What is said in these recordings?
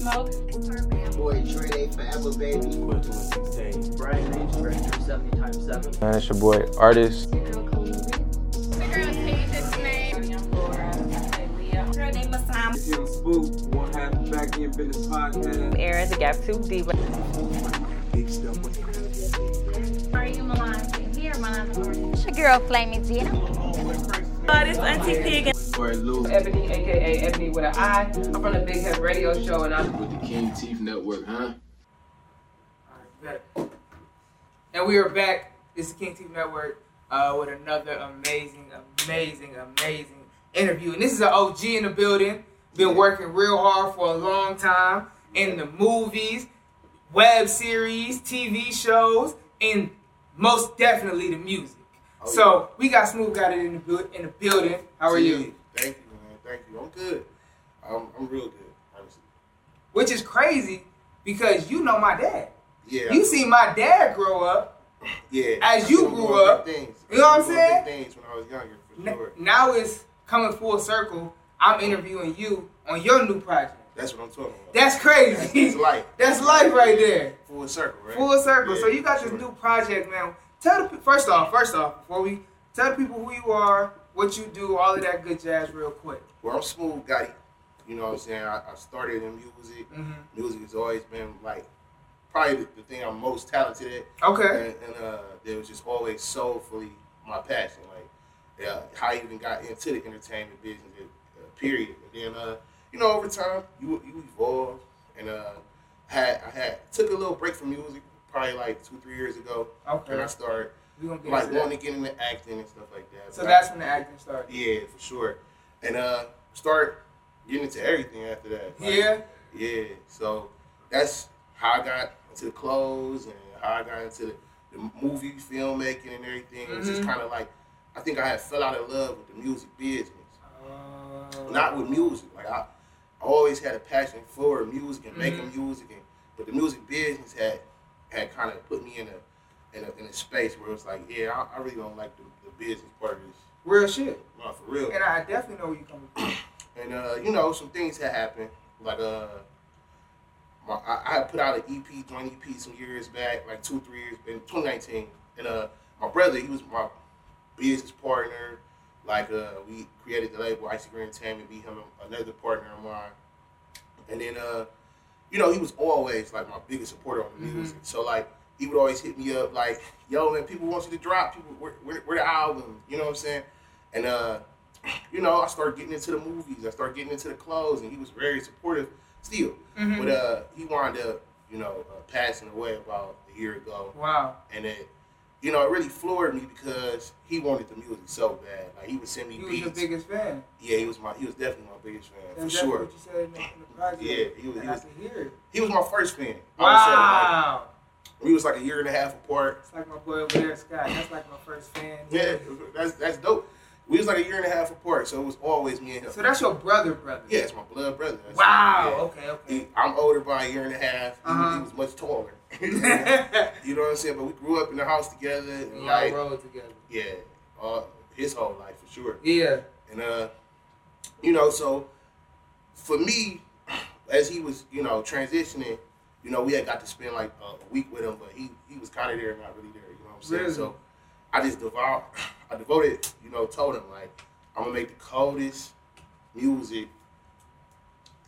Smoke. Boy, Dre, they forever, baby. Brian Reeves, Director 70 times 7. Man, it's your boy, artist. The girl changed its name. Girl named Masam. It's Young Spook, one half of Back in Business Podcast. Aaron, the Gap 2 Diva. Are you Milan? Here, Milan. It's your girl, Flaming Tina. Uh, this Auntie P again. Boy, Lou. Ebony, aka Ebony with an I. I'm from the Big Head Radio Show, and I'm. With the King Teeth Network, huh? And we are back. This is King TV Network uh, with another amazing, amazing, amazing interview. And this is an OG in the building. Been working real hard for a long time in the movies, web series, TV shows, and most definitely the music. Oh, so we got Smoove Gotti in the bu- in the building. How are you? Thank you, man. Thank you. I'm good. I'm, I'm real good, honestly. Which is crazy because you know my dad. Yeah. You see my dad grow up. yeah. as I you grew up, things. you know what I'm I seen him saying? Things when I was younger, for N- sure. Now it's coming full circle. I'm interviewing you on your new project. That's what I'm talking about. That's crazy. That's life. That's life right there. Full circle, right? Full circle. Yeah, so you got this sure. new project, man. Tell the first off, first off, before we tell the people who you are, what you do, all of that good jazz, real quick. Well, I'm Smoove Gotti. You know what I'm saying? I, I started in music. Mhm. Music has always been like probably the, the thing I'm most talented at. Okay. And, and uh, it was just always soulfully my passion. Like, yeah, how I even got into the entertainment business, uh, period. And then, uh, you know, over time, you you evolve. And uh, had I had took a little break from music, probably like two three years ago. Okay. And I started Gonna get like into wanting to get into acting and stuff like that. So But that's I- when the acting started. yeah, for sure. And uh, start getting into everything after that. Like, Yeah. yeah. So that's how I got into the clothes and how I got into the, the movie filmmaking and everything. It was just Mhm. kind of like I think I had fell out of love with the music business, Uh, not with music. Like I, I always had a passion for music and making Mm-hmm. music, and but the music business had had kind of put me in a in a, in a space where it's like, yeah, I, I really don't like the, the business part of this. real shit. No, for real. And I definitely know where you coming from. And uh, you know, some things had happened. Like uh, my, I, I put out an EP, joint EP, some years back, like two, three years, in 2019. And uh, my brother, he was my business partner. Like uh, we created the label Icy Green Tammy, be him another partner of mine. And then uh, you know, he was always like my biggest supporter on the Mhm. music. So like he would always hit me up like, "Yo, man, people want you to drop. People, where, where, where the album? You know what I'm saying?" And uh, you know, I started getting into the movies. I started getting into the clothes, and he was very supportive still. Mhm. But uh, he wound up, you know, uh, passing away about a year ago, Wow. and it, you know, it really floored me because he wanted the music so bad. Like he would send me beats. He was beats. your biggest fan. yeah, he was my, he was definitely my biggest fan That's for sure. what you said in the, in the project. Yeah, he was- he was- I can hear it. He was my first fan. I would say, Wow. like, we was like a year and a half apart. It's like my boy over there, Scott. That's like my first fan. Yeah, that's that's dope. We was like a year and a half apart, so it was always me and him. So that's your brother, brother. yeah, it's my blood brother. That's Wow. yeah. Okay. Okay. He, I'm older by a year and a half. He, Uh-huh. he was much taller. you know what I'm saying? But we grew up in the house together. And all like, rode together. yeah, uh, his whole life for sure. Yeah. And uh, you know, so for me, as he was, you know, transitioning, you know, we had got to spend like a week with him, but he he was kind of there, not really there. You know what I'm saying? Really? So I just devout, I devoted, you know, told him like I'm gonna make the coldest music,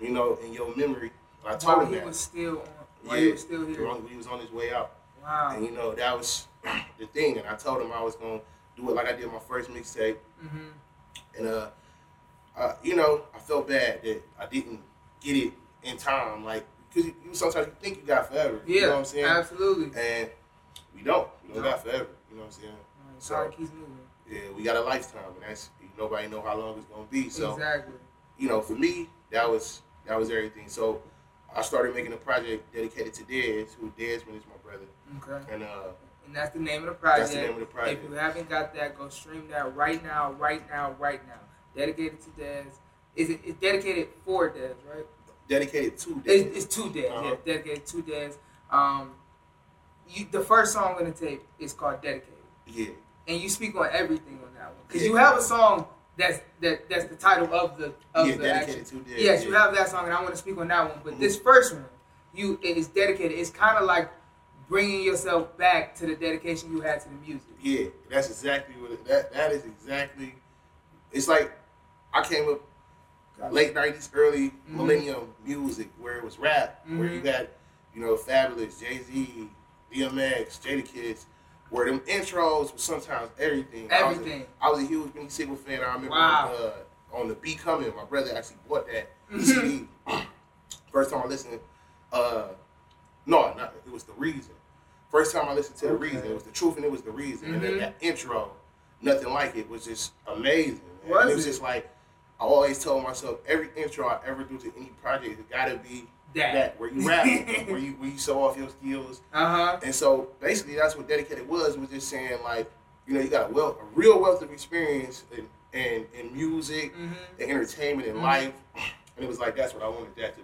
you know, in your memory. And I told While him he that. was still on. While yeah, he was still here. he was on his way out. Wow. And you know, that was the thing. And I told him I was gonna do it like I did my first mixtape. Mm-hmm. And uh, uh, you know, I felt bad that I didn't get it in time. Like, because you, you sometimes you think you got forever. Yeah. You know what I'm saying? Absolutely. And we don't. We don't No. got forever. You know what I'm saying? So So- keeps moving. Yeah, we got a lifetime, and that's nobody know how long it's gonna be. So exactly. you know, for me, that was that was everything. So I started making a project dedicated to Dez, who Desmond is my brother, Okay. and uh, And that's the name of the project. That's the name of the project. If you haven't got that, go stream that right now, right now, right now. Dedicated to Dez. Is it? It's dedicated for Dez, right? Dedicated to. It's, it's to Dez. Uh-huh. Yeah, dedicated to Dez. Um, you, the first song on the tape is called "Dedicated," yeah, and you speak on everything on that one because Yeah. you have a song that's that that's the title of the of yeah, the dedicated actual- to yeah, yes, yeah. you have that song, and I want to speak on that one. But Mhm. this first one, you it is dedicated. It's kind of like bringing yourself back to the dedication you had to the music. Yeah, that's exactly what it, that that is exactly. It's like I came up late nineties, early Mhm. millennium music where it was rap, where you Mhm. had you know Fabolous, Jay Z, DMX, Jadakiss, where them intros was sometimes everything. Everything. I was a, I was a huge Beanie Sigel fan. I remember Wow. uh, on the B. Coming, my brother actually bought that Mhm. CD. First time I listened, uh, no, not, it was the reason. First time I listened to the reason, it was the truth and it was the reason. And then Mhm. that intro, nothing like it, was just amazing. Was it was it? just like I always told myself, every intro I ever do to any project, it gotta be That. that where you rap, where you where you show off your skills. Uh huh. And so basically, that's what dedicated was. Was just saying like, you know, you got a wealth, a real wealth of experience in in, in music, hmm and entertainment, and Mhm. life. And it was like that's what I wanted that to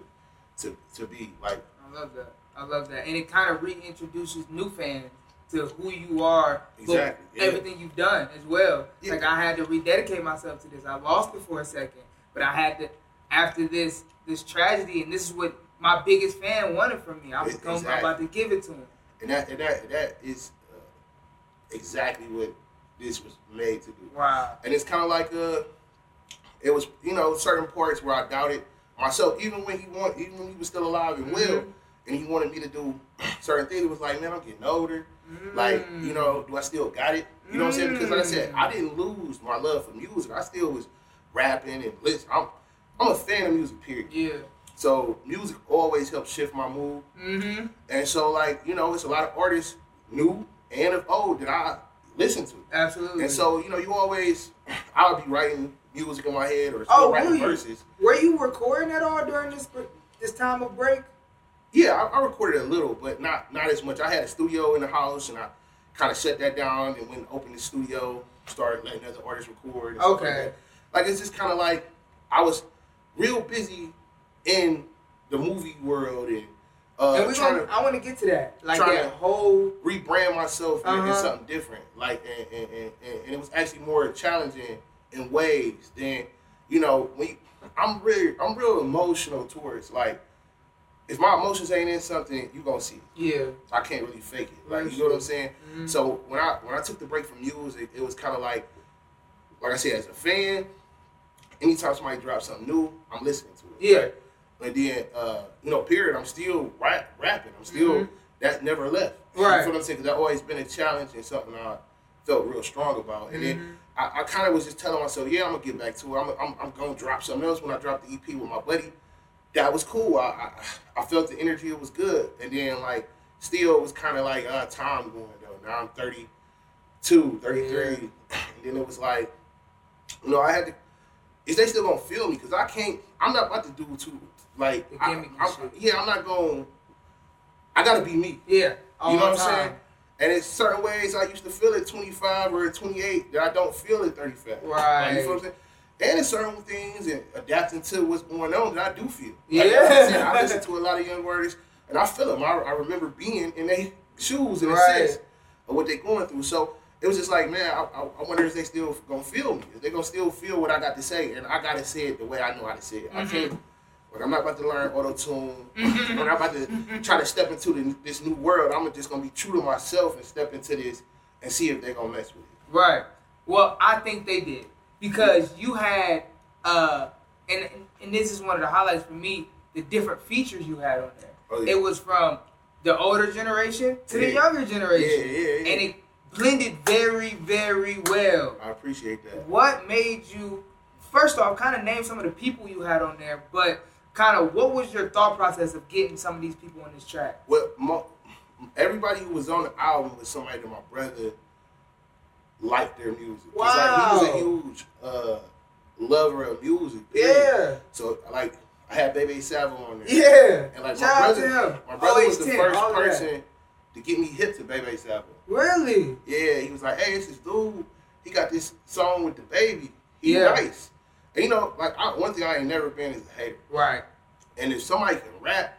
to to be like. I love that. I love that, and it kind of reintroduces new fans to who you are, Exactly, yeah. everything you've done as well. Yeah. Like I had to rededicate myself to this. I lost it for a second, but I had to after this this tragedy, and this is what my biggest fan wanted from me. I was Ex- going, I'm about to give it to him. And that and that that is uh, exactly what this was made to do. Wow. And it's kind of like uh, it was you know certain parts where I doubted myself, even when he want, even when he was still alive and well, Mhm. And he wanted me to do certain things. It was like, man, I'm getting older. Like, you know, do I still got it? You know what I'm saying? Because like I said, I didn't lose my love for music. I still was rapping and listen. I'm I'm a fan of music, period. Yeah. So music always helps shift my mood. Mm-hmm. And so like, you know, it's a lot of artists new and of old that I listen to. Absolutely. And so, you know, you always I'll be writing music in my head or still Oh, writing you? verses. were you recording at all during this this time of break? Yeah, I, I recorded a little, but not not as much. I had a studio in the house, and I kind of shut that down and went and opened the studio, started letting other artists record. Stuff like, Okay. like it's just kind of like I was real busy in the movie world and uh, and we trying gonna, I want to get to that, like trying that to- whole. rebrand myself into Uh-huh. something different. Like, and, and, and, and- and it was actually more challenging in ways than you know. When you, I'm really, I'm real emotional towards like. If my emotions ain't in something, you gonna see it. Yeah. I can't really fake it. Like you know what I'm saying? Mhm. So when I when I took the break from music, it was kind of like, like I said, as a fan, anytime somebody drops something new, I'm listening to it. Yeah. And then, uh, you know, period. I'm still rap, rapping. I'm still Mhm. that never left. Right. You feel what I'm saying? Because that always been a challenge and something I felt real strong about. And Mhm. then I, I kind of was just telling myself, yeah, I'm gonna get back to it. I'm, I'm, I'm gonna drop something else when I drop the EP with my buddy. That was cool. I, I, I felt the energy. It was good. And then like, still, it was kind of like uh, time going though. Now I'm 32, 33, and then it was like, you know, I had to. Is they still gonna feel me? Because I can't. I'm not about to do too. Like, I, I'm- yeah, I'm not going. I gotta be me. Yeah. You know what I'm saying? And it's certain ways I used to feel at 25 or 28 that I don't feel at 35. Right. Like, you feel what I'm saying? And it's certain things and adapting to what's going on that I do feel. Yeah. Like, I, I listen to a lot of young artists and I feel them. I, I remember being in their shoes and Right. sense of what they're going through. So it was just like, man, I, I, I wonder if they still gonna feel me. If they gonna still feel what I got to say. And I gotta say it the way I know how to say it. I Mhm. can't. Like I'm not about to learn auto tune. Mhm. I'm not about to try to step into the, this new world. I'm just gonna be true to myself and step into this and see if they're gonna mess with it. Right. Well, I think they did because you had, uh, and and this is one of the highlights for me. The different features you had on there. Oh, yeah. It was from the older generation to the Yeah. younger Yeah, generation, yeah, yeah. and it blended very, very well. I appreciate that. What made you? First off, kind of name some of the people you had on there, but kind of what was your thought process of getting some of these people on this track? Well, mo- everybody who was on the album was somebody that my brother liked their music. 'Cause, Like, he was a huge uh, lover of music. period. So like, I had Baby Savo on there. yeah. And like my brother, my brother was the OH10, first that. person to get me hip to Baby Savo. Really? Yeah, he was like, "Hey, it's this dude. He got this song with the baby. He Yeah. nice." And you know, like I, one thing I ain't never been is a hater. Right. And if somebody can rap,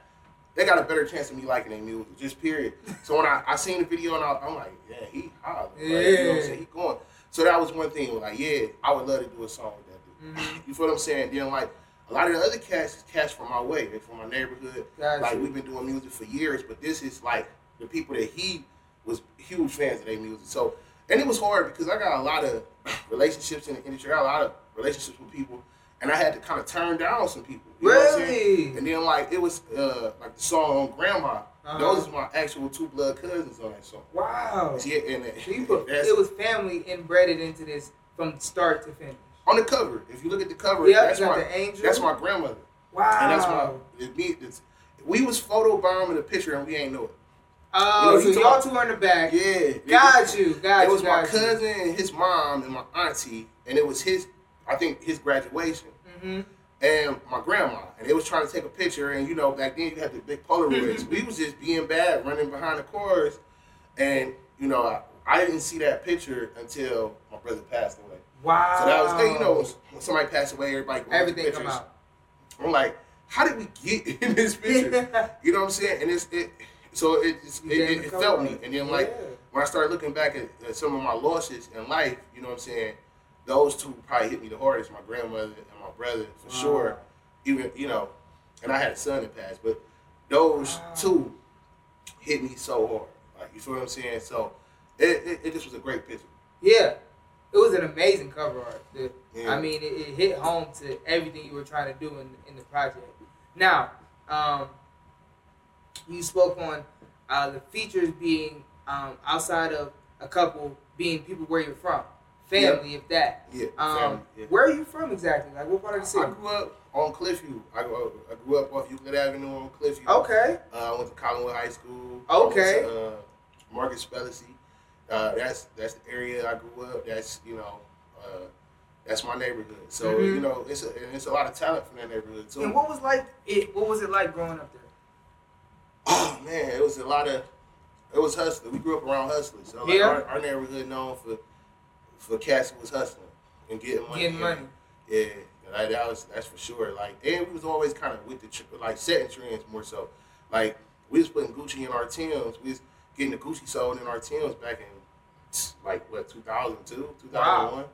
they got a better chance of me liking their music. Just period. so when I, I seen the video and I, I'm like, yeah, he Like, you know what I'm saying? He going. So that was one thing. Like, yeah, I would love to do a song with that dude. Mhm. You feel what I'm saying? Then like a lot of the other cats is cats from my way. They from my neighborhood. Gotcha. Like we've been doing music for years, but this is like the people that he was huge fans of their music. So and it was hard because I got a lot of relationships in the industry. I got a lot of relationships with people, and I had to kind of turn down some people. You know what I'm saying? Really? And then like it was uh like the song on Grandma. Uh-huh. Those is my actual two blood cousins on that song. Wow. Yeah, and So put, it was family embedded into this from start to finish. on the cover. If you look at the cover, Yeah, that's my the angel. that's my grandmother. Wow. And that's my it, me. It's, we was photo bombing the picture and we ain't know it. Oh, You know, so y'all two are in the back. Yeah, Got was- you. Got it you. was my got you. cousin and his mom and my auntie, and it was his. I think his graduation Mhm. And my grandma, and they was trying to take a picture. And you know, back then you had the big Polaroids. we was just being bad, running behind the cars, and you know, I, I didn't see that picture until my brother passed away. Wow. So that was, hey, you know, when somebody passed away, everybody everything pictures. come out. I'm like, how did we get in this picture? You know what I'm saying? And it's it. So it it's, it, it, it felt me, and then like Yeah. when I started looking back at, at some of my losses in life, you know what I'm saying? Those two probably hit me the hardest. My grandmother and my brother, for Wow. sure. Even you know, and I had a son that passed, but those Wow. two hit me so hard. Like you feel what I'm saying? So it, it, it just was a great picture. Yeah. It was an amazing cover art. Yeah. I mean, it, it hit home to everything you were trying to do in, in the project. Now, um, you spoke on uh, the features being um, outside of a couple being people where you're from, family, if that. Yeah, Um, family, yeah. Where are you from exactly? Like, what part of the city? I grew up on Cliffview. I grew up, I grew up off Euclid Avenue on Cliffview. Okay. Uh, I went to Collinwood High School. Okay. To, uh, Marcus Spellacy. Uh, that's that's the area I grew up. That's you know, uh, that's my neighborhood. So Mhm. you know, it's a, and it's a lot of talent from that neighborhood too. And what was like it? What was it like growing up there? Oh man, it was a lot of. It was hustling. We grew up around hustlers. So like Yeah. our, our neighborhood known for for cats who was hustling and getting money. Getting money. Yeah, like, that was that's for sure. Like, and we was always kind of with the tr- like setting trends more so. Like we was putting Gucci in our Tims. We was getting the Gucci sold in our Tims back in like what 2002, 2001.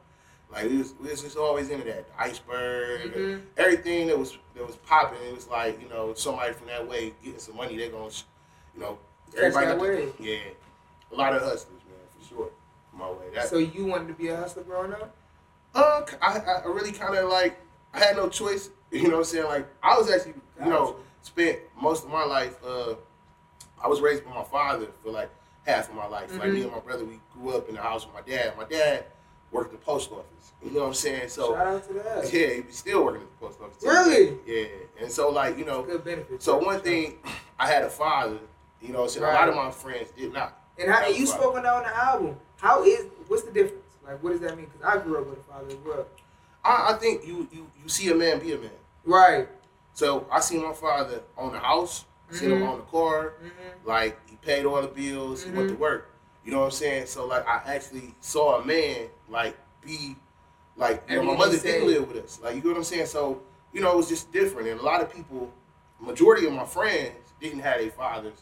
Like we was we was just always into that the iceberg, Mhm. everything that was that was popping. It was like you know somebody from that way getting some money. They're gonna, you know, everybody. that got the- yeah, a lot of hustlers, man, for sure. My way. That, So you wanted to be a hustler growing up? uh, I, I really kind of like I had no choice. You know what I'm saying? Like I was actually, you know, spent most of my life. Uh, I was raised by my father for like half of my life. Like me Mhm. and my brother, we grew up in the house with my dad. My dad worked at the post office. You know what I'm saying? So Shout out to that. yeah, he was still working at the post office. too. Really? Yeah, and so like you know, Good benefit. so one thing, I had a father. You know, what I'm saying a lot of my friends did not. And how and you spoke on that on the album. How is what's the difference? Like what does that mean? Because I grew up with a father as well. I, I think you you you see a man be a man. Right. So I see my father on the house, seen him Mhm. on the car, Mm-hmm. like he paid all the bills, he went to Mhm. work. You know what I'm saying? So like I actually saw a man like be like you know, my mother did live with us. Like you know what I'm saying? So, you know, it was just different. And a lot of people, majority of my friends didn't have their fathers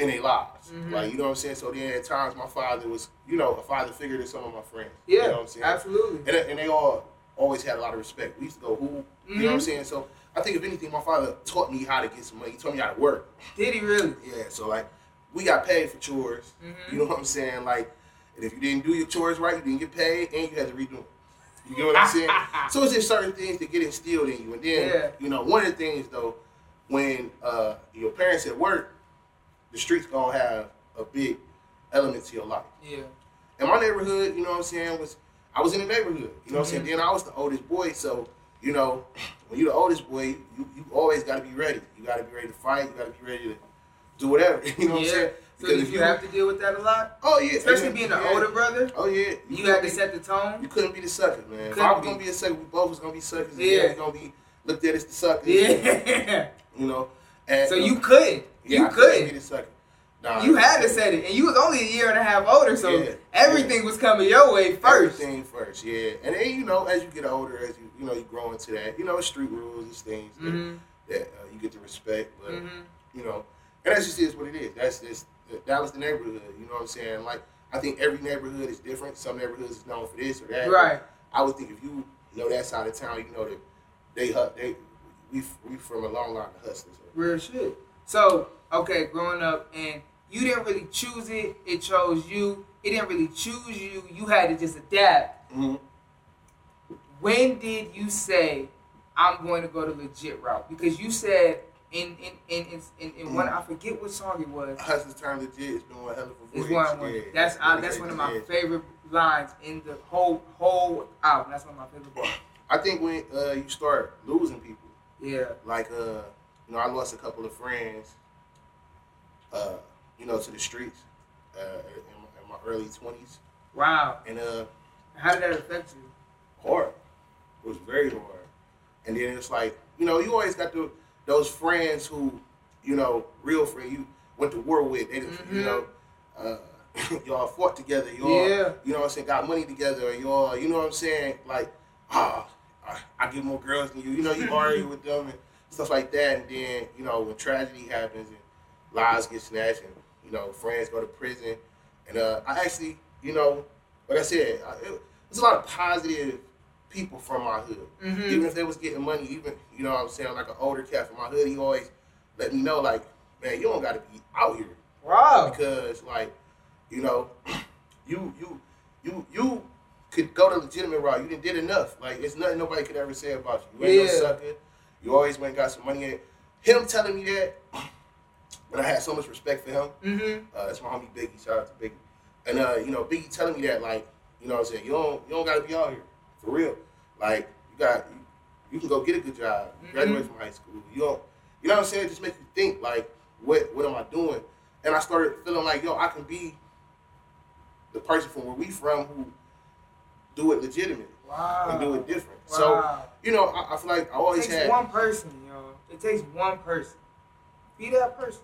in their lives. Mhm. Like, you know what I'm saying? So then at times my father was, you know, a father figure to some of my friends. Yeah. You know what I'm saying? Absolutely. and, and they all always had a lot of respect. We used to go who, you know what I'm Mhm. saying? So I think if anything, my father taught me how to get some money. He taught me how to work. Did he really? Yeah, so like we got paid for chores. Mhm. You know what I'm saying? Like, and if you didn't do your chores right, you didn't get paid, and you had to redo them. You get what I'm saying? so it's just certain things that get instilled in you, and then Yeah. you know one of the things though, when uh, your parents at work, the streets gonna have a big element to your life. Yeah. In my neighborhood, you know what I'm saying, was I was in the neighborhood. You know what I'm saying? Mhm. Then I was the oldest boy, so you know, when you're the oldest boy, you, you always gotta be ready. You gotta be ready to fight, you gotta be ready to do whatever. You know what I'm yeah. saying? So did you have to deal with that a lot? Oh yeah. Especially and- being the yeah. older brother? Oh yeah. You, couldn't had to set the tone? You couldn't be the sucker, man. If Couldn't I was be. gonna be a sucker, we both was gonna be suckers. Yeah. we gonna be looked at as the suckers. Yeah. You know. And, so uh, you couldn't. yeah, you I couldn't be couldn't. the sucker. Nah, You had to set it. And you was only a year and a half older, so Yeah. everything was coming your way first. Everything first, yeah. And then you know, as you get older, as you you know, you grow into that. You know, street rules, it's things that, Mhm. that uh, you get to respect. But Mhm. you know, and that's just is what it is. That's just that was the neighborhood. You know what I'm saying? Like I think every neighborhood is different. Some neighborhoods is known for this or that. Right. I would think if you know that side of town, you know that they hu- they we we from a long line of hustlers. Real shit. So, okay, growing up and you didn't really choose it, it chose you. It didn't really choose you. You had to just adapt. Mm-hmm. When did you say, I'm going to go the legit route? Because you said in in in in, in, in one I forget what song it was. Hustlers turn legit. It's been one hell of a It's voyage. one, one. Yeah, That's uh, yeah, that's one of my yeah. favorite lines in the whole whole album. That's one of my favorite bars. I think when uh, you start losing people, Yeah. like uh, you know, I lost a couple of friends, uh, you know, to the streets, uh, in, my- in my early twenties, Wow. and uh, How did that affect you? hard. It was very hard. And then it's like, you know, you always got the, those friends who, you know, real friend you went to war with. They, just, you know, uh, y'all fought together. Y'all, Yeah. you know what I'm saying, got money together. Y'all, you know what I'm saying? Like, ah, I, I get more girls than you. You know, you argue with them and stuff like that. And then, you know, when tragedy happens and lives get snatched and, you know, friends go to prison. And uh, I actually, you know, like I said, I, it, there's a lot of positive people from my hood. Mhm. Even if they was getting money, even you know what I'm saying, like an older cat from my hood, he always let me know, like, man, you don't gotta be out here. Wow. Because like, you know, you you you you could go the legitimate route. You didn't did enough. Like it's nothing nobody could ever say about you. You ain't no sucker. You always went and got some money in it. Him telling me that, and I had so much respect for him. Mm-hmm. Uh, that's my homie Biggie. Shout out to Biggie. And uh, you know, Biggie telling me that, like, you know what I'm saying, you don't you don't gotta be out here. For real. Like, you got you, you can go get a good job, graduate from high school. You don't you know what I'm saying? It just make you think like what what am I doing? And I started feeling like, yo, I can be the person from where we from who do it legitimate Wow. and do it different. So, you know, I, I feel like I It always takes had one person, yo. It takes one person. Be that person.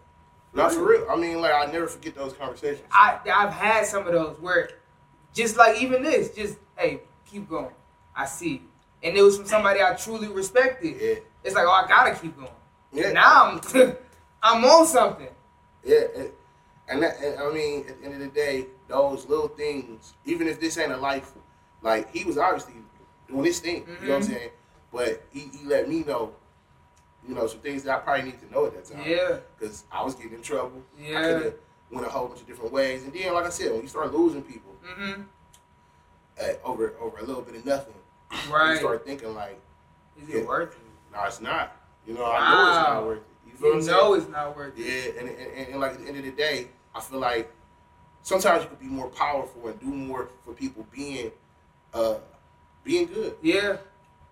not for real. I mean, like I never forget those conversations. I I've had some of those where, just like even this, just hey, keep going. I see, you. and it was from somebody I truly respected. Yeah. It's like, oh, I gotta keep going. Yeah. Now I'm, I'm on something. Yeah, and, and, that, and I mean, at the end of the day, those little things, even if this ain't a life, like he was obviously doing his thing, you know what I'm Mhm. saying? But he, he let me know, you know, some things that I probably need to know at that time. Yeah, Because I was getting in trouble. Yeah. I could have went a whole bunch of different ways. And then, like I said, when you start losing people Mm-hmm. uh, over over a little bit of nothing, right. you start thinking like, Is Yeah. it worth it? no, it's not. You know, I know it's not worth it. You feel what You know saying? it's not worth it. Yeah, and, and, and, and like at the end of the day, I feel like sometimes you could be more powerful and do more for people being uh being good. Yeah.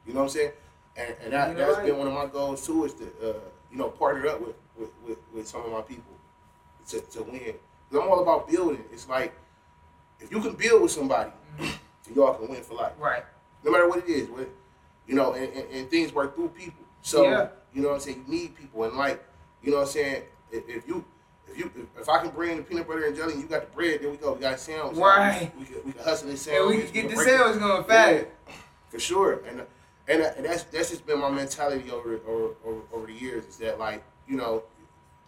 You know what I'm saying? And, and that, that's right. been one of my goals too, is to uh, you know partner up with, with, with, with some of my people to, to win. Cause I'm all about building. It's like if you can build with somebody, y'all can win for life Right. no matter what it is, what you know, and, and, and things work through people. So Yeah. you know what I'm saying. You need people, and like you know what I'm saying. If, if you if you if, if I can bring the peanut butter and jelly, and you got the bread, then we go. We got a sandwich. Right. We can we can hustle this And we can get the sandwich going fast. Yeah, for sure. And and, and that's that's just been my mentality over over over, over the years. Is that like you know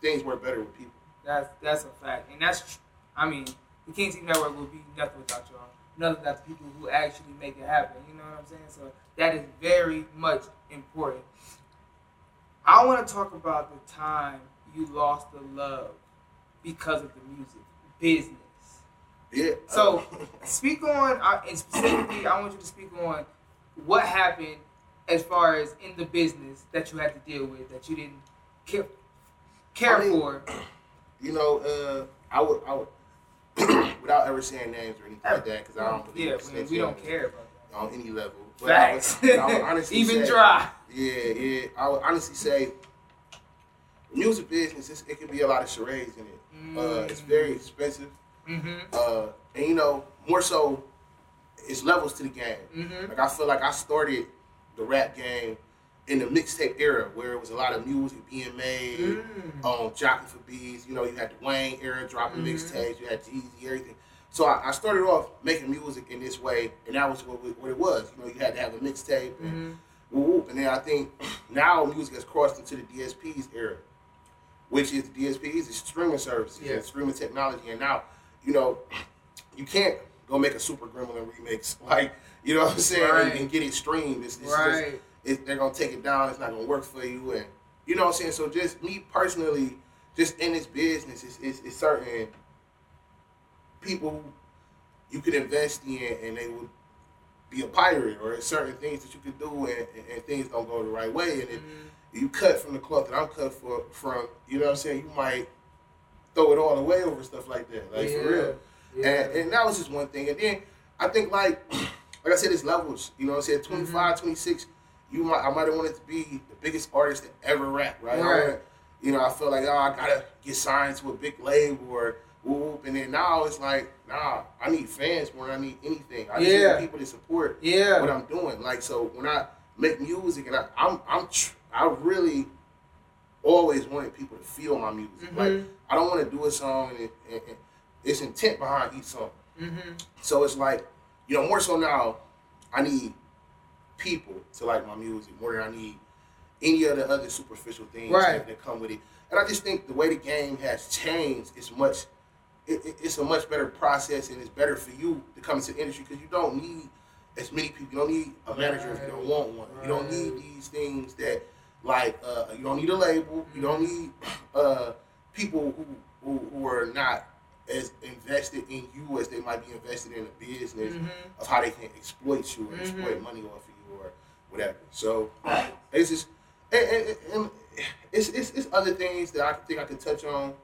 things work better with people. That's that's a fact, and that's I mean the Team Network will be nothing without y'all. Nothing without the people who actually make it happen. You know what I'm saying? So that is very much important. I want to talk about the time you lost the love because of the music business. Yeah. So speak on, and specifically, I want you to speak on what happened as far as in the business that you had to deal with that you didn't care, care I mean, for. you know, uh, I would I would without ever saying names or anything like that because I don't believe Yeah, we, we don't care about that. on any level. But Facts. I would, I would honestly Even say, dry. Yeah, yeah. I would honestly say, music business, it can be a lot of charades in it. Uh, it's very expensive, Mm-hmm. uh, and you know more so, it's levels to the game. Mm-hmm. Like I feel like I started the rap game in the mixtape era where it was a lot of music being made Mm. on Jockey for Bees. You know, you had the Wayne era dropping Mhm. mixtapes. You had Jeezy, everything. So I, I started off making music in this way, and that was what, what it was. You know, you had to have a mixtape, and, Mm-hmm. and then I think now music has crossed into the DSPs era, which is the DSPs, is streaming services Yeah. and streaming technology, and now, you know, you can't go make a Super Gremlin remix like you know what I'm saying Right. and, and get it streamed. It's, it's just Right. it, they're gonna take it down. It's not gonna work for you, and you know what I'm saying. So just me personally, just in this business, it's, it's, it's certain people you could invest in, and they would be a pirate, or certain things that you could do, and, and, and things don't go the right way, and if you cut from the cloth that I'm cut for, from, you know what I'm saying, you might throw it all away over stuff like that, like for real. Yeah. And, and that was just one thing. And then I think like like I said, it's levels. You know what I'm saying? Mm-hmm. 25, 26, you might I might have wanted to be the biggest artist that ever rap, right? Right. you know, I felt like, oh, I gotta get signed to a big label or whoop, and then now it's like, nah, I need fans more than I need anything. I just Yeah. need people to support Yeah. what I'm doing. Like so when I make music and I, I'm I'm tr- I really always wanted people to feel my music. Mhm. Like I don't want to do a song and, it, and, and it's intent behind each song. Mm-hmm. So it's like, you know, more so now, I need people to like my music more than I need any of the other superficial things Right. that, come with it. And I just think the way the game has changed is much. It, it- it's a much better process, and it's better for you to come into the industry because you don't need as many people. You don't need a manager if you don't want one. You don't need these things that, like, uh, you don't need a label. You don't need uh, people who, who who are not as invested in you as they might be invested in a business Mhm. of how they can exploit you or Mhm. exploit money off of you or whatever. So it's just and, and, and it's, it's it's other things that I think I could touch on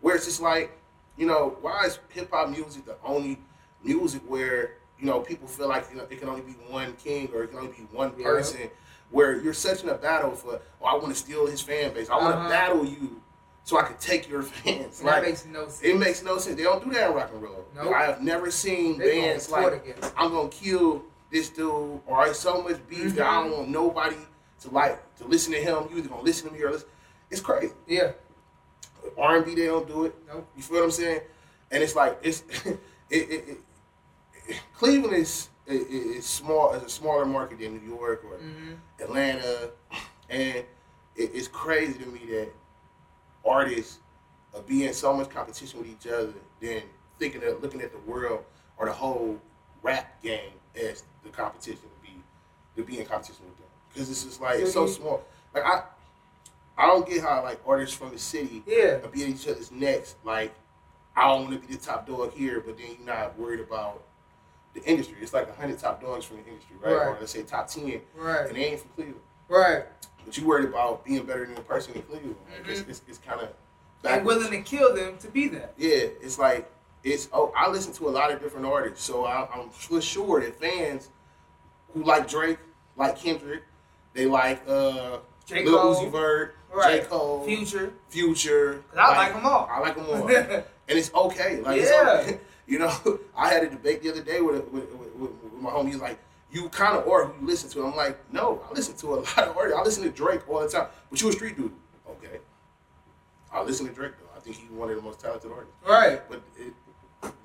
where it's just like you know why is hip hop music the only music where you know people feel like you know, it can only be one king or it can only be one Yeah. Where you're such in a battle for oh I want to steal his fan base I want to Uh-huh. battle you so I can take your fans That like makes no sense. it makes no sense. They don't do that in rock and roll. Nope. I have never seen They bands like. I'm gonna kill this dude or it's so much beef that I Mhm. don't want nobody to like to listen to him. You either gonna listen to me or listen. It's crazy. Yeah. R and B they don't do it. Nope. You feel what I'm saying? And it's like it's it, it, it, it- Cleveland is is, is small It's a smaller market than New York or Mm-hmm. Atlanta, and it, it's crazy to me that artists are being so much competition with each other than thinking of looking at the world or the whole rap game as the competition to be to be in competition with them because it's just like it's so So small. Like I, I don't get how like artists from the city Yeah. are being each other's necks. Like I don't want to be the top dog here, but then you're not worried about the industry. It's like hundred top dogs from the industry, right? Right. Or let's say top ten, Right. and they ain't from Cleveland. Right. But you worried about being better than the person in Cleveland. Like, it's, Mhm. it's, it's kind of And willing to kill them to be that. Yeah, it's like it's. Oh, I listen to a lot of different artists, so I, I'm for sure that fans who like Drake, like Kendrick, they like uh, J. Lil Cole. Uzi Vert, Right. J Cole, Future. Future. I like them all. I like them all, and it's okay. Like it's Yeah. okay. you know, I had a debate the other day with with, with, with, my homie. He's like, "You kind of are who you listen to." I'm like, "No, I listen to a lot of artists. I listen to Drake all the time, but you a street dude, okay?" I listen to Drake though. I think he's one of the most talented artists. Right. But it,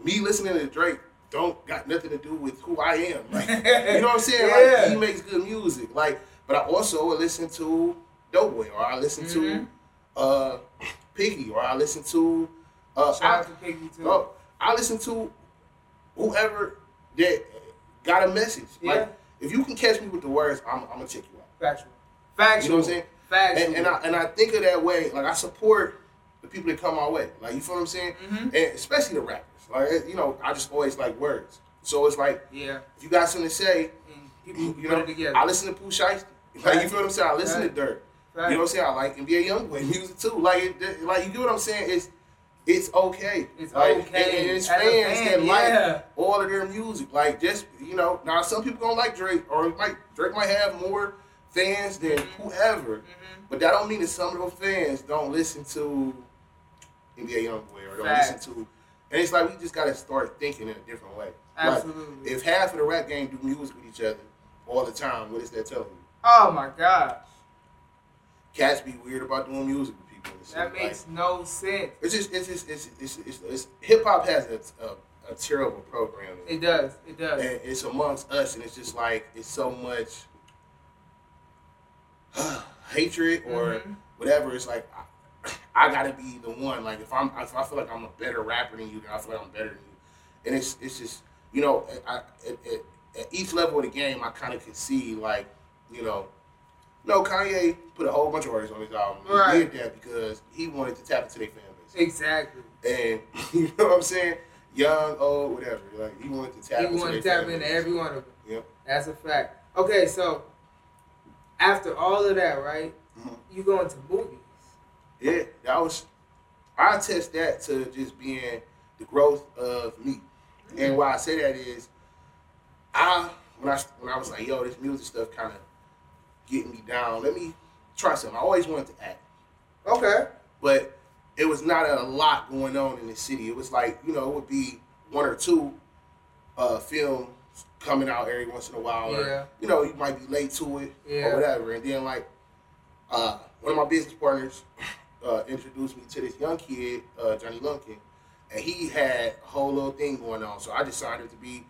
me listening to Drake don't got nothing to do with who I am. Like, you know what I'm saying? Yeah. Like he makes good music. Like, but I also listen to Doughboy or I listen Mhm. to uh Piggy or I listen to uh Shout I, out to Piggy too. oh, I listen to whoever that got a message. Yeah. Like if you can catch me with the words, I'm, I'm gonna check you out. Factual. Factual. You know what I'm saying? Factual. And, and I and I think of that way. Like I support the people that come my way. Like you feel what I'm saying? Mhm. And especially the rappers. Like you know, I just always like words. So it's like Yeah. if you got something to say, people you know, together. I listen to Pooh Shiesty. Like Right. you feel what I'm saying? I listen Right. to Dirt. Facts. You know what I'm saying? I like NBA YoungBoy music too. Like it, like you get what I'm saying? It's it's okay. It's Like, okay. And, and it's As fans fan, that yeah. like all of their music. Like just you know, now some people gonna like Drake, or might Drake might have more fans than Mhm. whoever. Mhm. But that don't mean that some of those fans don't listen to NBA YoungBoy or don't Facts. listen to. And it's like we just gotta start thinking in a different way. Like, Absolutely. if half of the rap game do music with each other all the time, what is that telling you? oh my gosh. Cats be weird about doing music with people. in the That makes Like, no sense. it's just it's just it's it's, it's, it's hip hop has a, a, a terrible program. It does. It does. and it's amongst us, and it's just like it's so much hatred or Mhm. whatever. It's like I, I gotta be the one. Like if I'm if I feel like I'm a better rapper than you, then I feel like I'm better than you. and it's it's just you know I, at, at, at each level of the game I kind of can see like you know. No, Kanye put a whole bunch of artists on his album. He Right. did that because he wanted to tap into their fan base. Exactly. And you know what I'm saying? Young, old, whatever. Like he wanted to tap He into wanted to tap into base. every one of them. Yep. That's a fact. Okay, so after all of that, right? Mhm. You go into movies. Yeah, that was. I attest that to just being the growth of me, and why I say that is, I when I when I was like, yo, this music stuff kind of getting me down. Let me try something. I always wanted to act, Okay. but it was not a lot going on in the city. It was like you know, it would be one or two uh, films coming out every once in a while, Yeah. or you know, you might be late to it Yeah. or whatever. And then like uh, one of my business partners uh, introduced me to this young kid, uh, Johnny Lumpkin, and he had a whole little thing going on. So I decided to be,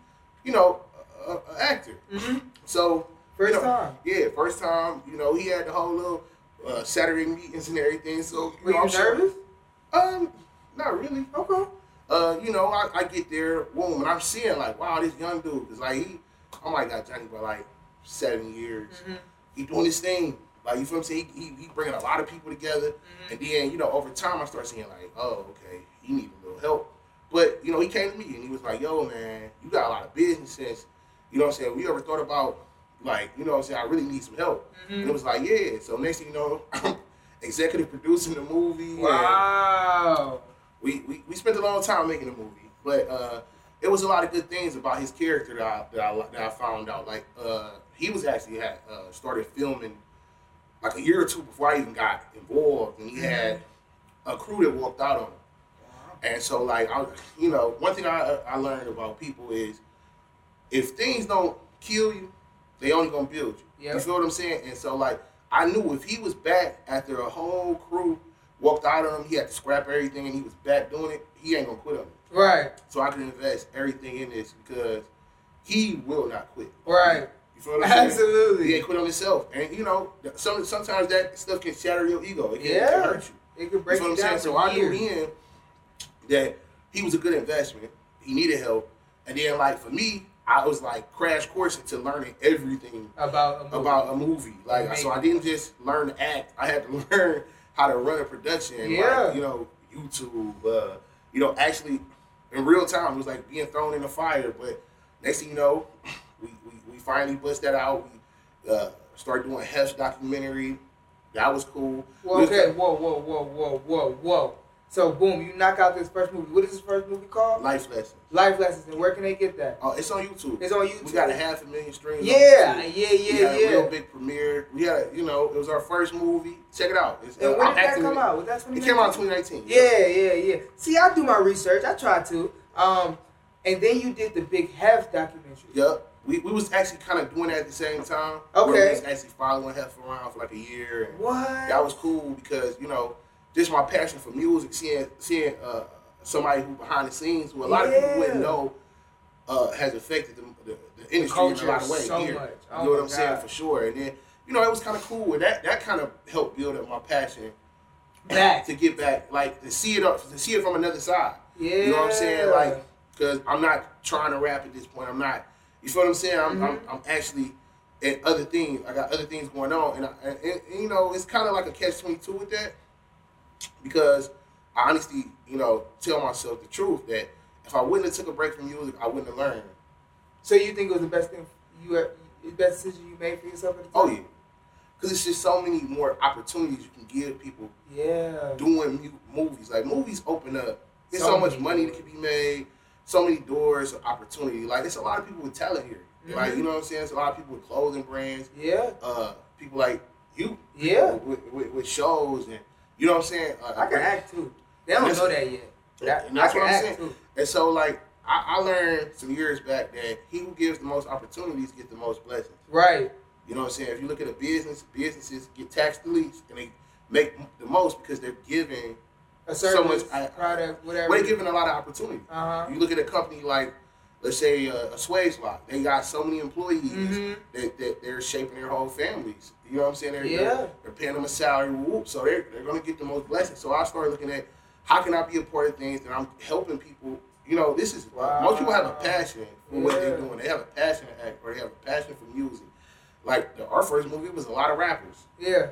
you know, a, a a actor. Mm-hmm. So First you know, time. yeah, first time. You know, he had the whole little uh, Saturday meetings and everything. So Were know, you I'm sure- nervous? Um, not really. Okay. Uh, you know, I, I get there, boom, and I'm seeing like, wow, this young dude is like he, oh my god, Johnny for like seven years. Mhm. He doing this thing, like you feel what I'm saying. He, he, he bringing a lot of people together, Mm-hmm. and then you know, over time, I start seeing like, oh, okay, he need a little help. But you know, he came to me and he was like, yo, man, you got a lot of business sense. You know what I'm saying? We ever thought about like, you know what I'm saying? I really need some help. Mhm. And it was like, yeah. So next thing you know, I'm executive producing the movie. Wow. we, we, we spent a long time making the movie, but uh, it was a lot of good things about his character that I, that I, that I found out. Like uh, he was actually had uh, started filming like a year or two before I even got involved, and he had a crew that walked out on him. And so, like, I, you know, one thing I, I learned about people is if things don't kill you, they only gonna build you. Yep. You feel what I'm saying? And so, like, I knew if he was back after a whole crew walked out on him, he had to scrap everything, and he was back doing it. He ain't gonna quit on me. Right. So I can invest everything in this because he will not quit. Right. You feel what I'm saying? He Absolutely. ain't quit on himself, and you know, some sometimes that stuff can shatter your ego. It can, it Yeah. can hurt you. It can break You you, feel what I'm down saying? So I knew then that he was a good investment. He needed help, and then like for me, I was like crash course into learning everything about a movie. about a movie. Like so, I didn't just learn to act. I had to learn how to run a production. Yeah. Like, you know, YouTube. Uh, you know, actually in real time, it was like being thrown in the fire. But next thing you know, we we, we finally bust that out. We uh, started doing Hef's documentary. That was cool. Well, We was- okay. Whoa, whoa, whoa, whoa, whoa, whoa. So boom, you knock out this first movie. What is this first movie called? Life lessons. Life Lessons. And where can they get that? Oh, it's on YouTube. It's on YouTube. We got a half a million streams. on Yeah, yeah, We yeah, a real yeah. big premiere. We had, you know, it was our first movie. Check it out. It's, And uh, when did that come out? Was that It came out in 2019? 2019. Yeah, yeah, yeah. See, I do my research. I try to. Um, and then you did the Big Hef documentary. Yep. We, we was actually kind of doing that at the same time. Okay. We was actually following Hef around for like a year. And What? that was cool because, you know, just my passion for music, seeing seeing uh, somebody who behind the scenes who a lot of people wouldn't know uh, has affected the, the, the industry culture in a lot of ways. so here. much. Oh you know what I'm saying? For sure. And then, you know, it was kind of cool. And that, that kind of helped build up my passion back. to get back, like to see it up, to see it from another side. Yeah. You know what I'm saying? Like, because I'm not trying to rap at this point. I'm not. You feel what I'm saying? I'm, I'm, Mm-hmm. I'm actually at other things. I got other things going on, and, I, and, and, you know, it's kind of like a catch twenty two with that, because I honestly, you know, tell myself the truth that if I wouldn't have took a break from music, I wouldn't have learned. so you think it was the best thing you, ever- the best decision you made for yourself at the time? Oh yeah, because it's just so many more opportunities you can give people Yeah. doing mu- movies. Like movies open up. There's So so, much money that can be made. So many doors of opportunity. Like it's a lot of people with talent here. Like Mhm. you know what I'm saying. It's a lot of people with clothing brands. Yeah. Uh, people like you. Yeah. With, with, with shows and you know what I'm saying. Uh, I can act too. They don't know that yet. That, and that's I can what I'm act saying. too. And so like I, I learned some years back that he who gives the most opportunities gets the most blessings. Right. You know what I'm saying? If you look at a business, businesses get taxed the least and they make the most because they're giving A So service, much- product, whatever. They're giving a lot of opportunity. Uh huh. You look at a company like, let's say, uh, a Swagelok. They got so many employees Mhm. that, that they're shaping their whole families. You know what I'm saying? They're, Yeah. they're, they're paying them a salary, whoop, so they're, they're going to get the most blessings. So I started looking at how can I be a part of things that I'm helping people, you know, this is Wow. most people have a passion for what they're doing. They have a passion to act, or they have a passion for music. Like the, our first movie was a lot of rappers, Yeah.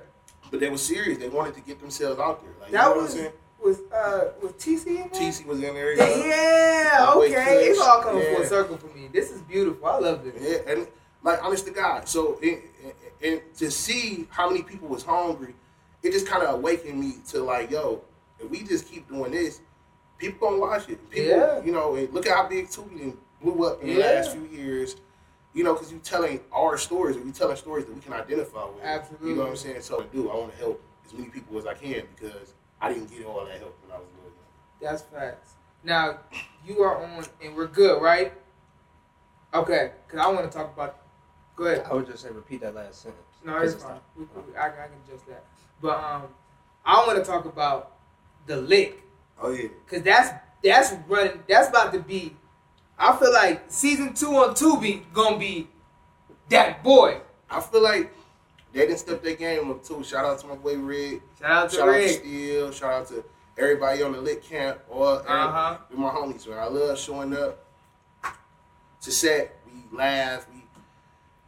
but they were serious. They wanted to get themselves out there. Like you That know what I'm was saying? Was uh was TC in there? TC was in there. Yeah, yeah, okay. It's all coming full circle for me. This is beautiful. I love this. Yeah, and like honest to God. So and, to see how many people was hungry, it just kind of awakened me to like, yo, if we just keep doing this, people gonna watch it. People, Yeah. you know, and look at how big Tubi blew up in the last few years. You know, because you telling our stories, and we telling stories that we can identify with. Absolutely. You know what I'm saying? So I do. I want to help as many people as I can because I didn't get all that help when I was little. That's facts. Now you are on, and we're good, right? Okay, because I want to talk about. Go ahead. I would just say repeat that last sentence. No, it's fine. We, we, I, I can adjust that. But um, I want to talk about the lick, Oh yeah. cause that's that's running. That's about to be. I feel like season two on Tubi gonna be that boy. I feel like they didn't step their game up too. Shout out to my boy Rig. Shout out to Shout out to Steel. Shout out to everybody on the lit camp or Uh-huh. with my homies. Man, I love showing up to set. We laugh. We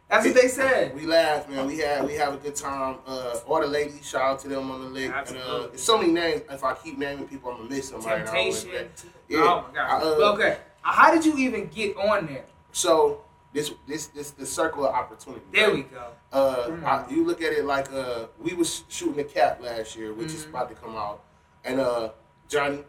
That's what they said. we laugh, man. We have we have a good time. Uh, all the ladies, shout out to them on the lit. And, uh, Absolutely. there's so many names. If I keep naming people, I'm gonna miss somebody. and I always Temptation. Yeah. Oh my god. I, uh, okay. How did you even get on there? So this this this the circle of opportunity. There right? we go. Uh, Mm. I, you look at it like uh, we was shooting the cap last year, which is Mhm. about to come out, and uh, Johnny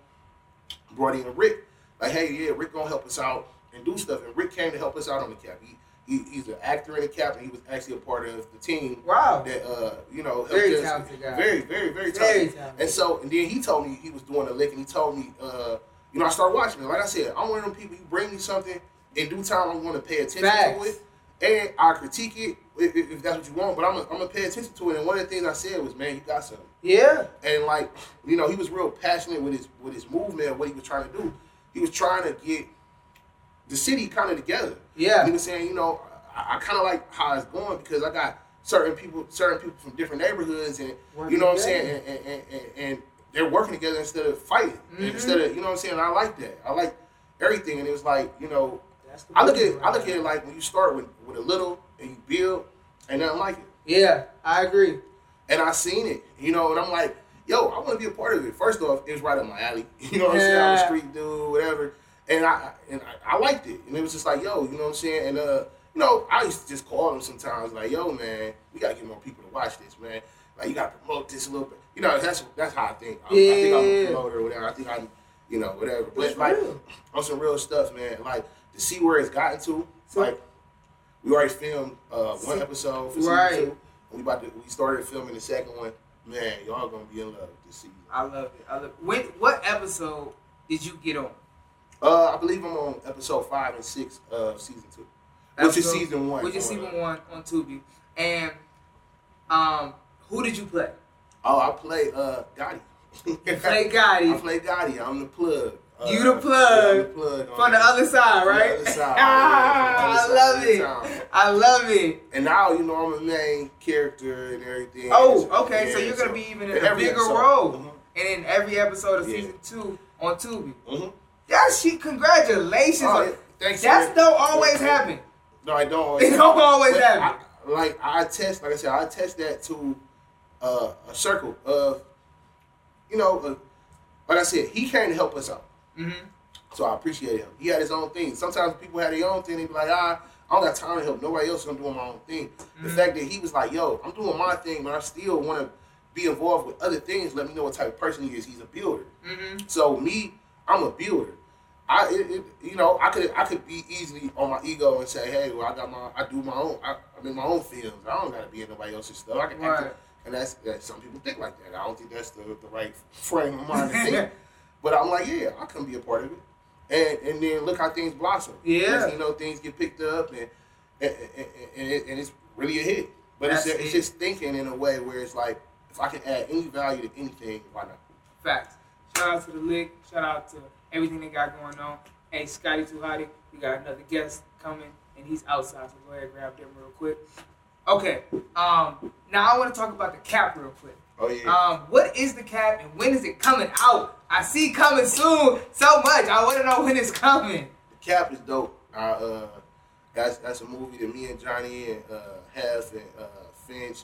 brought in Rick. Like, hey, yeah, Rick gonna help us out and do stuff, and Rick came to help us out on the cap. He, he he's an actor in the cap, and he was actually a part of the team Wow. that uh, you know Very us. talented guy. Very, very, very Very talented. talented. And so, and then he told me he was doing a lick, and he told me, uh, you know, I started watching it. Like I said, I'm one of them people. You bring me something in due time, I'm going to pay attention to it, and I critique it if, if if that's what you want. But I'm gonna, I'm gonna pay attention to it. And one of the things I said was, man, you got something. Yeah. And like, you know, he was real passionate with his with his movement, what he was trying to do. He was trying to get the city kind of together. Yeah. He was saying, you know, I, I kind of like how it's going because I got certain people, certain people from different neighborhoods, and Working you know what I'm saying, and, and, and, and they're working together instead of fighting. Mhm. Instead of, you know what I'm saying. I like that. I like everything, and it was like, you know, I look at I look at it like when you start with with a little and you build, ain't nothing like it. Yeah, I agree. And I seen it, you know, and I'm like, yo, I want to be a part of it. First off, it was right up my alley. You know what I'm saying? I'm a Yeah. street dude, whatever. And I and I, I liked it. And it was just like, yo, you know what I'm saying? And uh, you know, I used to just call them sometimes, like, yo, man, we gotta get more people to watch this, man. Like you gotta promote this a little bit. You know, that's that's how I think. I, I think I'm a promoter or whatever. I think I'm, you know, whatever. But It's like real. on some real stuff, man. Like to see where it's gotten to, So- like we already filmed uh, one See- episode for season Right. two. We about to we started filming the second one. Man, y'all gonna be in love this season. I love it. I love When what episode did you get on? Uh, I believe I'm on episode five and six of season two, which is season one. Which is season uh, one on Tubi. And um who did you play? Oh, I play uh Gotti. Play I play Gotti. I'm the plug. Uh, You the plug. I'm the plug on from the that. other side, right? other side, ah, I love it. I love it. And now you know I'm a main character and everything. Oh, okay. so you're gonna be even in a every bigger episode. role, Mhm. and in every episode of Yeah. season two on Tubi. Mhm. That shit. Congratulations. Oh. Thanks. That's man. don't always happen. No, I don't. It don't always But happen. I, like I test, like I said, I test that to uh, a circle of, you know, uh, like I said, he came to help us out, hmm so I appreciate him. He had his own thing. Sometimes people had their own thing. They be like, ah, I don't got time to help nobody else. I'm doing my own thing. The Mhm. fact that he was like, yo, I'm doing my thing, but I still want to be involved with other things. Let me know what type of person he is. He's a builder. hmm So me, I'm a builder. I, it, it, you know, I could, I could be easily on my ego and say, hey, well, I got my, I do my own, I, I'm in my own films. I don't gotta be in nobody else's stuff. I can act, Right. and that's that. Some people think like that. I don't think that's the, the right frame of mind to think. But I'm like, yeah, I can be a part of it. And and then look how things blossom. Yeah. You know, things get picked up, and and, and, and, it, and it's really a hit. But it's just, it's just thinking in a way where it's like, if I can add any value to anything, why not? Facts. Shout out to the league. Shout out to everything they got going on. Hey, Scotty Too Hottie, we got another guest coming, and he's outside, so go ahead and grab them real quick. Okay. Um. Now I want to talk about the cap real quick. Oh yeah. Um, what is the cap and when is it coming out? I see coming soon so much. I want to know when it's coming. The Cap is dope. I, uh, that's that's a movie that me and Johnny and uh, Hef and uh, Finch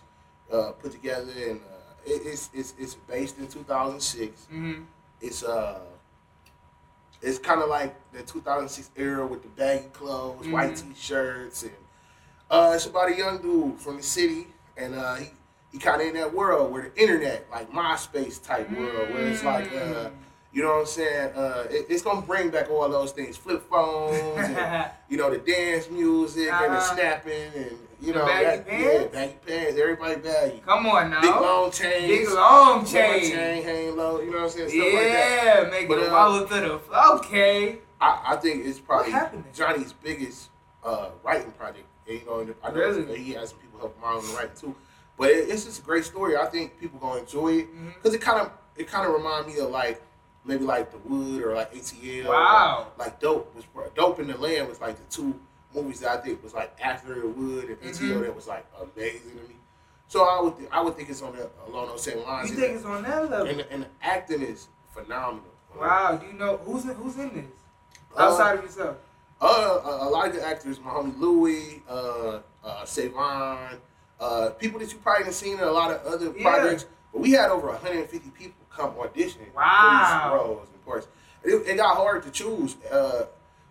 uh, put together, and uh, it, it's it's it's based in 2006. Mm-hmm. It's uh, it's kind of like the 2006 era with the baggy clothes, white Mhm. t-shirts, and uh, it's about a young dude from the city, and uh, he he kind of in that world where the internet, like MySpace type world, where it's like uh, you know what I'm saying? Uh, it, it's gonna bring back all those things, flip phones, and, you know, the dance music and the Uh-huh. snapping, and you know, baggy that, pants? yeah, baggy pants. Everybody baggy. Come on now. Big long chains. Big long long chain. hang low. You know what I'm saying? Stuff like that. Yeah, make But, it uh, wobble to the okay. I, I think it's probably? Johnny's biggest uh, writing project. And, you know, I know Really? he has some people help him out on the writing too. But it, it's just a great story. I think people gonna enjoy it because it kind of it kind of remind me of like maybe like The Wood or like ATL. Wow. Or, like Dope was Dope in the Land was like the two movies that I think was like after The Wood and ATL Mhm. that was like amazing to me. So I would th- I would think it's on the, along those same lines. You think the- it's on that level? and, the, and the acting is phenomenal. Wow. Do you know who's in, who's in this Uh, outside of yourself? Uh, a, a lot of good actors, my homie Louis, uh, uh, Savon, uh, people that you probably have seen in a lot of other Yeah. projects. But we had over 150 people come auditioning Wow. for these roles and parts. It, it got hard to choose uh,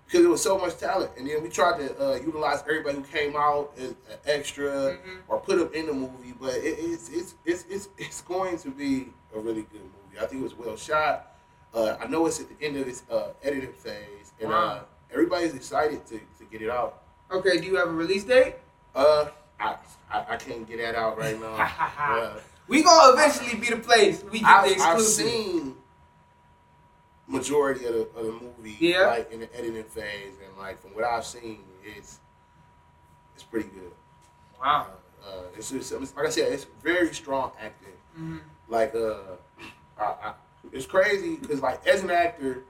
because there was so much talent. And then we tried to uh, utilize everybody who came out as an extra Mhm. or put them in the movie. But it, it's, it's, it's, it's, it's going to be a really good movie. I think it was well shot. Uh, I know it's at the end of its uh, editing phase, and uh, Wow. everybody's excited to, to get it out. Okay. Do you have a release date? Uh, I, I I can't get that out right now. uh, We gonna eventually be the place we get I've, the I've exclusive. seen majority of the, of the movie Yeah. like in the editing phase, and like from what I've seen, it's it's pretty good. Wow. Uh, uh, it's, it's like I said, it's very strong acting. Mhm. Like uh, I, I, it's crazy because like as an actor,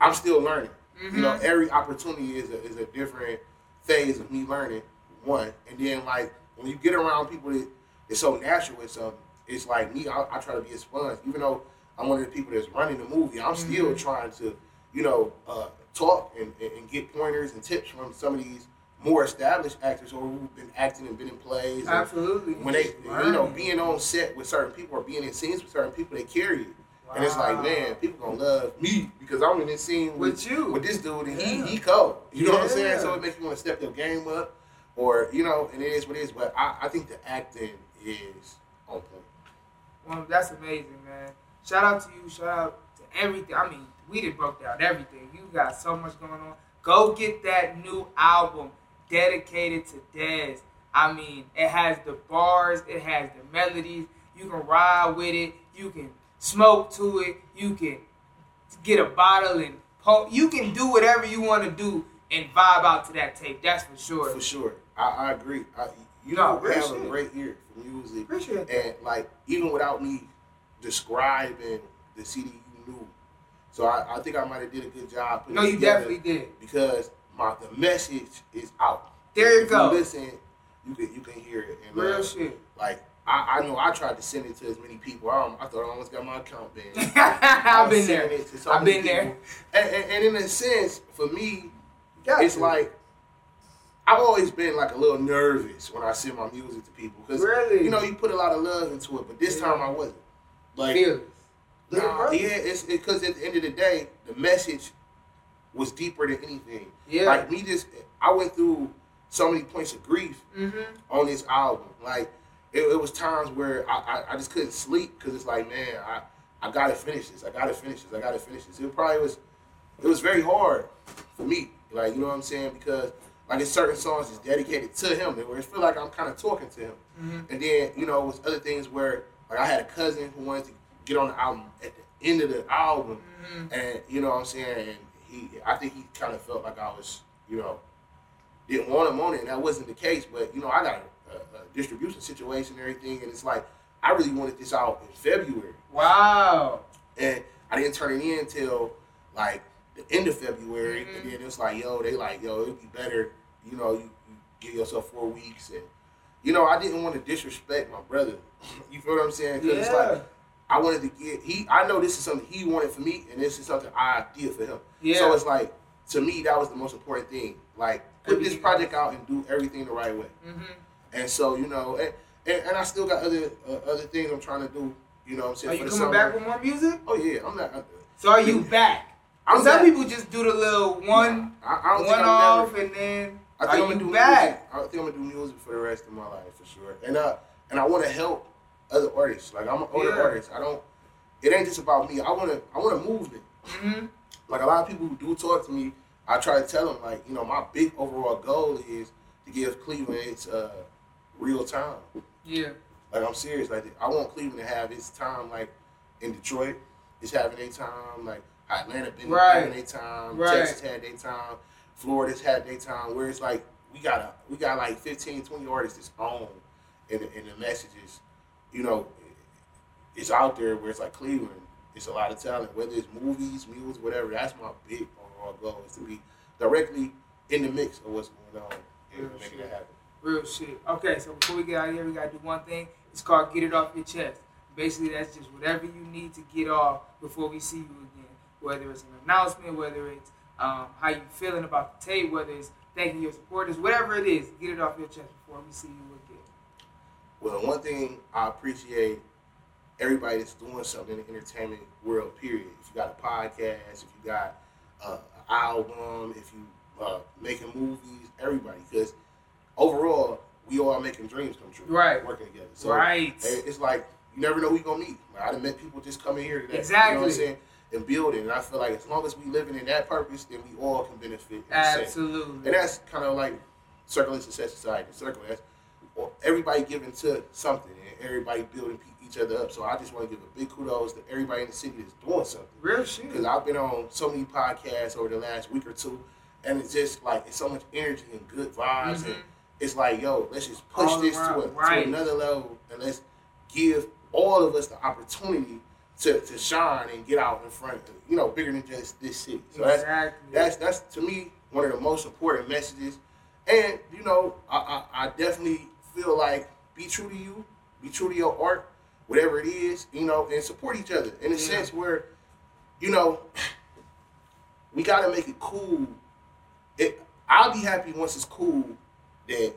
I'm still learning. You know, Mhm. every opportunity is a, is a different phase of me learning. One, and then like when you get around people that it's so natural with something, it's like me. I, I try to be a sponge, even though I'm one of the people that's running the movie. I'm still Mhm. trying to, you know, uh, talk and, and, get pointers and tips from some of these more established actors or who've been acting and been in plays. Absolutely. when they, Just you know, being on set with certain people or being in scenes with certain people, they carry you. And it's like, man, people gonna love me because I'm in this scene with, With you. with this dude, and Yeah. he he cold. You know what I'm saying? So it makes you want to step your game up, or you know, and it is what it is. But I, I think the acting is on point. Well, that's amazing, man. Shout out to you. Shout out to everything. I mean, we did broke down everything. You got so much going on. Go get that new album dedicated to Dez. I mean, it has the bars, it has the melodies. You can ride with it. You can smoke to it. You can get a bottle and po- you can do whatever you want to do and vibe out to that tape. That's for sure. For sure, I, I agree. I, you No, have a great ear for music, Appreciate and like even without me describing the CD, you knew. So I, I think I might have did a good job. putting No, you definitely did. because my the message is out. There you if go. You listen, you can you can hear it. And, Real uh, shit. Like I, I know I tried to send it to as many people. I, I thought I almost got my account banned. I've been there. sending it to so I've been there. And, and, and in a sense, for me, Got it's like I've always been like a little nervous when I send my music to people because Really? you know you put a lot of love into it, but this Yeah. time I wasn't. Like. Nah, yeah, it's because at the end of the day, the message was deeper than anything. Yeah. Like me, just I went through so many points of grief Mm-hmm. on this album. Like it, it was times where I, I, I just couldn't sleep because it's like, man, I, I gotta finish this. I gotta finish this. I gotta finish this. It probably was it was very hard for me. Like you know what I'm saying? Because like it's certain songs is dedicated to him, where it feel like I'm kind of talking to him. Mm-hmm. And then you know, it was other things where like I had a cousin who wanted to get on the album at the end of the album, Mm-hmm. and you know what I'm saying. And he, I think he kind of felt like I was, you know, didn't want him on it, and that wasn't the case. But you know, I got a, a, a distribution situation and everything, and it's like I really wanted this out in February, Wow. and I didn't turn it in until like the end of February, Mhm. and then it's like, yo, they like, yo, it'd be better, you know, you, you give yourself four weeks, and you know, I didn't want to disrespect my brother. you feel what I'm saying? Because it's Yeah. like I wanted to get he. I know this is something he wanted for me, and this is something I did for him. Yeah. So it's like to me that was the most important thing. Like put this project out and do everything the right way. hmm And so you know, and, and, and I still got other uh, other things I'm trying to do. You know what I'm saying? Are you coming summer. back with more music? Oh yeah, I'm not. So are you back? I'm Some people just do the little one, I, I don't one off, never, and then I think I'm gonna do back? music. I think I'm gonna do music for the rest of my life for sure. And uh, and I want to help other artists. Like I'm an older Yeah. artist. I don't. It ain't just about me. I wanna. I want a movement. hmm Like a lot of people who do talk to me, I try to tell them like, you know, my big overall goal is to give Cleveland its uh, real time. Yeah. Like I'm serious. Like I want Cleveland to have its time like in Detroit. It's having a time like Atlanta been Right. having a time. Right. Texas had their time. Florida's had their time. Where it's like we got a we got like 15, 20 artists that's on and and the messages, you know, it's out there where it's like Cleveland. It's a lot of talent, whether it's movies, music, whatever. That's my big overall goal is to be directly in the mix of what's going on and Real making shit. it happen. Real shit. Okay, so before we get out of here, we gotta do one thing. It's called get it off your chest. Basically, that's just whatever you need to get off before we see you again. Whether it's an announcement, whether it's um, how you feeling about the tape, whether it's thanking your supporters, whatever it is, get it off your chest before we see you again. Well, one thing I appreciate everybody that's doing something in the entertainment world. Period. If you got a podcast, if you got uh, an album, if you uh, making movies, everybody, because overall we all making dreams come true. Right. Working together. So right. it's like you never know who you gonna meet. Like, I done met people just coming here today. You know Exactly. what I'm saying? And building. And I feel like as long as we living in that purpose, then we all can benefit. Absolutely. And that's kind of like circular success society. Circle that's everybody giving to something and everybody building each other up. So I just want to give a big kudos to everybody in the city that's doing something. Real shit. Because I've been on so many podcasts over the last week or two, and it's just like it's so much energy and good vibes, Mhm. and it's like, yo, let's just push All this to, a, right. to another level, and let's give all of us the opportunity to, to shine and get out in front, you know, bigger than just this city. So that's that's that's to me one of the most important messages. And you know, I, I, I definitely feel like be true to you, be true to your art, whatever it is, you know, and support each other in a Yeah. sense where, you know, we gotta make it cool. It I'll be happy once it's cool that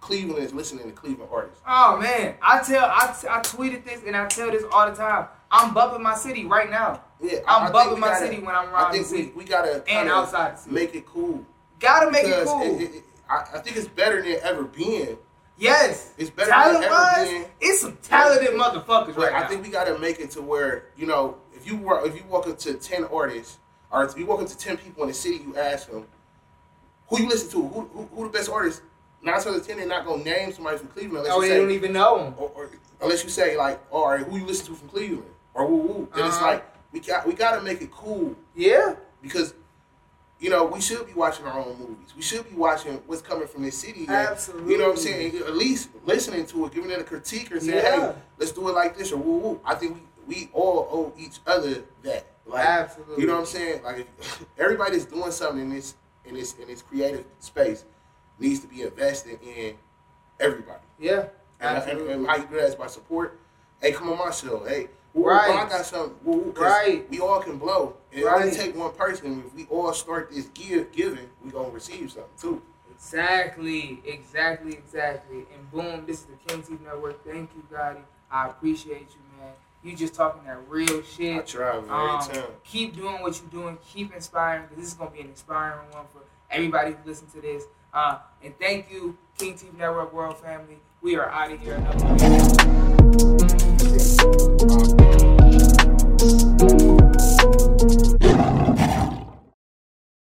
Cleveland is listening to Cleveland artists. Oh man, I tell I, I tweeted this and I tell this all the time. I'm bumping my city right now. Yeah, I'm bumping my gotta- city when I'm riding. I think we, we gotta and outside make it cool. Gotta make it cool. it- it- I, I think it's better than ever been. yes, It's better talent than ever wise, been. it's some talented motherfuckers But right I now. think we gotta make it to where you know if you were if you walk up to ten artists or if you walk up to ten people in the city, you ask them who you listen to, who who, who the best artist. Nine out of ten, they're not gonna name somebody from Cleveland unless oh, you they say, don't even know him. or, or unless you say like, all right, who you listen to from Cleveland or woo woo. Then it's Uh-huh. like we got we gotta make it cool Yeah, because. You know, we should be watching our own movies. We should be watching what's coming from this city. and, Absolutely. You know what I'm saying? At least listening to it, giving it a critique or saying, Yeah. hey, let's do it like this or woo woo. I think we, we all owe each other that. Like, absolutely. You know what I'm saying? Like if everybody doing something in this in this in this creative space needs to be invested in everybody. Yeah, And, and, absolutely. and how you do that is by support. Hey, come on my show. Hey, woo, woo, Right. I got something. Woo, woo, 'cause Right. We all can blow. It Right. only take one person. If we all start this give giving, we gonna receive something too. Exactly, exactly, exactly. And boom, this is the King TV Network. Thank you, Gotti. I appreciate you, man. You just talking that real shit. I shit. try man, Um, time. keep doing what you're doing. Keep inspiring because this is gonna be an inspiring one for everybody who listen to this. Uh, and thank you, King TV Network World Family. We are out of here. Another-